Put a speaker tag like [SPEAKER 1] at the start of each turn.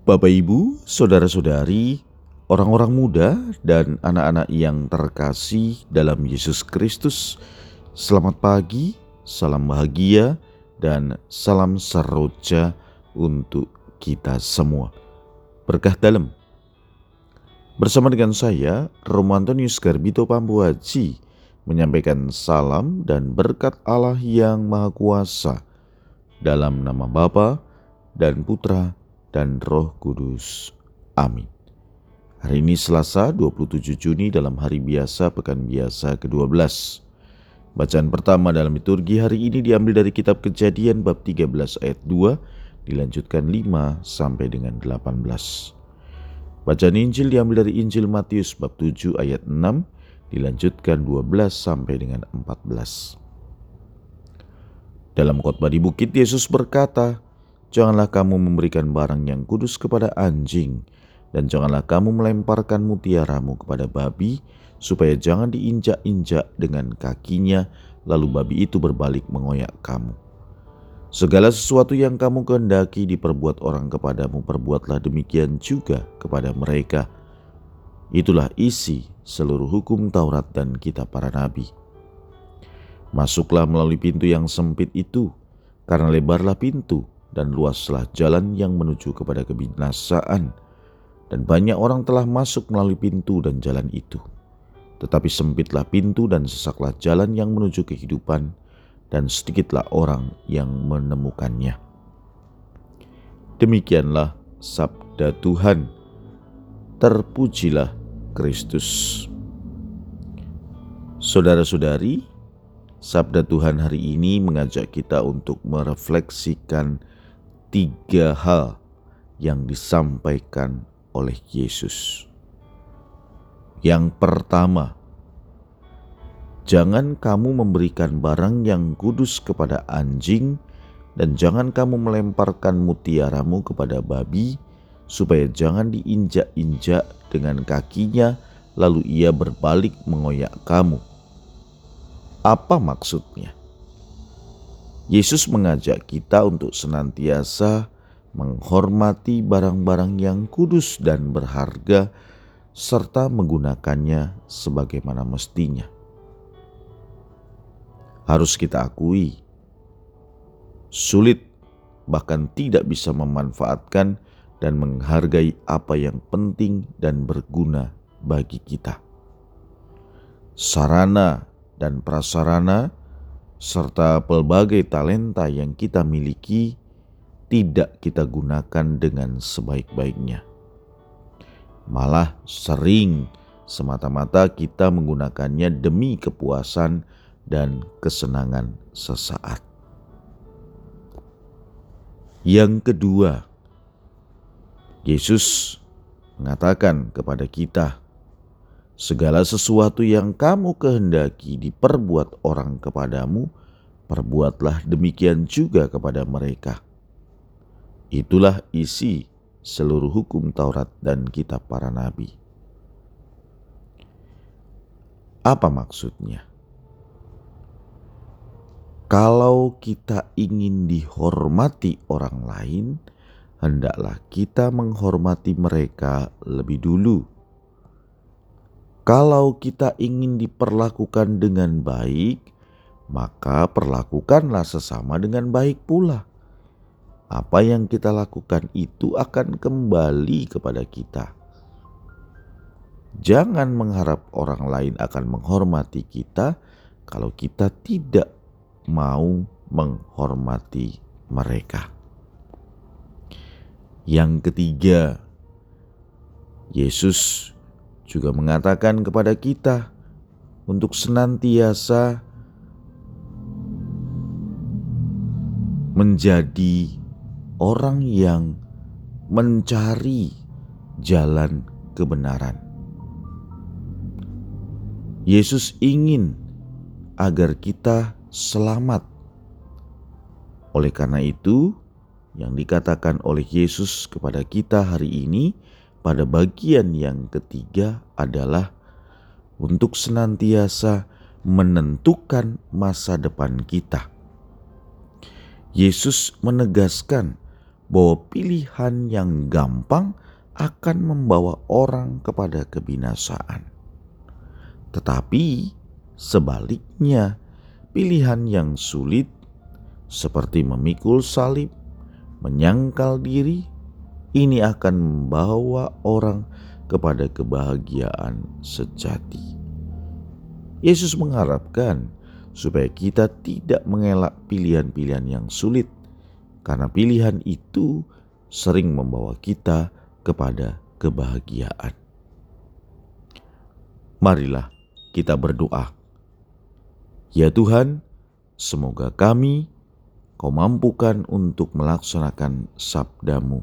[SPEAKER 1] Bapak, Ibu, saudara-saudari, orang-orang muda, dan anak-anak yang terkasih dalam Yesus Kristus, selamat pagi, salam bahagia, dan salam seroja untuk kita semua. Berkah dalam. Bersama dengan saya, Romantonius Garbito Pambuaji, menyampaikan salam dan berkat Allah yang Maha Kuasa dalam nama Bapa dan Putra dan Roh Kudus. Amin. Hari ini Selasa 27 Juni dalam hari biasa pekan biasa ke-12. Bacaan pertama dalam liturgi hari ini diambil dari kitab Kejadian bab 13 ayat 2 dilanjutkan 5 sampai dengan 18. Bacaan Injil diambil dari Injil Matius bab 7 ayat 6 dilanjutkan 12 sampai dengan 14. Dalam khotbah di bukit Yesus berkata, Janganlah kamu memberikan barang yang kudus kepada anjing, dan janganlah kamu melemparkan mutiaramu kepada babi, supaya jangan diinjak-injak dengan kakinya, lalu babi itu berbalik mengoyak kamu. Segala sesuatu yang kamu kehendaki diperbuat orang kepadamu, perbuatlah demikian juga kepada mereka. Itulah isi seluruh hukum Taurat dan kitab para nabi. Masuklah melalui pintu yang sempit itu, karena lebarlah pintu dan luaslah jalan yang menuju kepada kebinasaan, dan banyak orang telah masuk melalui pintu dan jalan itu. Tetapi sempitlah pintu dan sesaklah jalan yang menuju kehidupan, dan sedikitlah orang yang menemukannya. Demikianlah sabda Tuhan. Terpujilah Kristus. Saudara-saudari, sabda Tuhan hari ini mengajak kita untuk merefleksikan tiga hal yang disampaikan oleh Yesus. Yang pertama, jangan kamu memberikan barang yang kudus kepada anjing, dan jangan kamu melemparkan mutiaramu kepada babi, supaya jangan diinjak-injak dengan kakinya, lalu ia berbalik mengoyak kamu. Apa maksudnya? Yesus mengajak kita untuk senantiasa menghormati barang-barang yang kudus dan berharga, serta menggunakannya sebagaimana mestinya. Harus kita akui, sulit bahkan tidak bisa memanfaatkan dan menghargai apa yang penting dan berguna bagi kita. Sarana dan prasarana serta pelbagai talenta yang kita miliki tidak kita gunakan dengan sebaik-baiknya. Malah sering semata-mata kita menggunakannya demi kepuasan dan kesenangan sesaat. Yang kedua, Yesus mengatakan kepada kita, Segala sesuatu yang kamu kehendaki diperbuat orang kepadamu, perbuatlah demikian juga kepada mereka. Itulah isi seluruh hukum Taurat dan kitab para nabi. Apa maksudnya? Kalau kita ingin dihormati orang lain, hendaklah kita menghormati mereka lebih dulu kalau kita ingin diperlakukan dengan baik, maka perlakukanlah sesama dengan baik pula. Apa yang kita lakukan itu akan kembali kepada kita. Jangan mengharap orang lain akan menghormati kita kalau kita tidak mau menghormati mereka. Yang ketiga, Yesus juga mengatakan kepada kita untuk senantiasa menjadi orang yang mencari jalan kebenaran. Yesus ingin agar kita selamat. Oleh karena itu, yang dikatakan oleh Yesus kepada kita hari ini pada bagian yang ketiga adalah untuk senantiasa menentukan masa depan kita. Yesus menegaskan bahwa pilihan yang gampang akan membawa orang kepada kebinasaan. Tetapi sebaliknya, pilihan yang sulit seperti memikul salib, menyangkal diri, ini akan membawa orang kepada kebahagiaan sejati. Yesus mengharapkan supaya kita tidak mengelak pilihan-pilihan yang sulit, karena pilihan itu sering membawa kita kepada kebahagiaan. Marilah kita berdoa. Ya Tuhan, semoga kami kau mampukan untuk melaksanakan sabdamu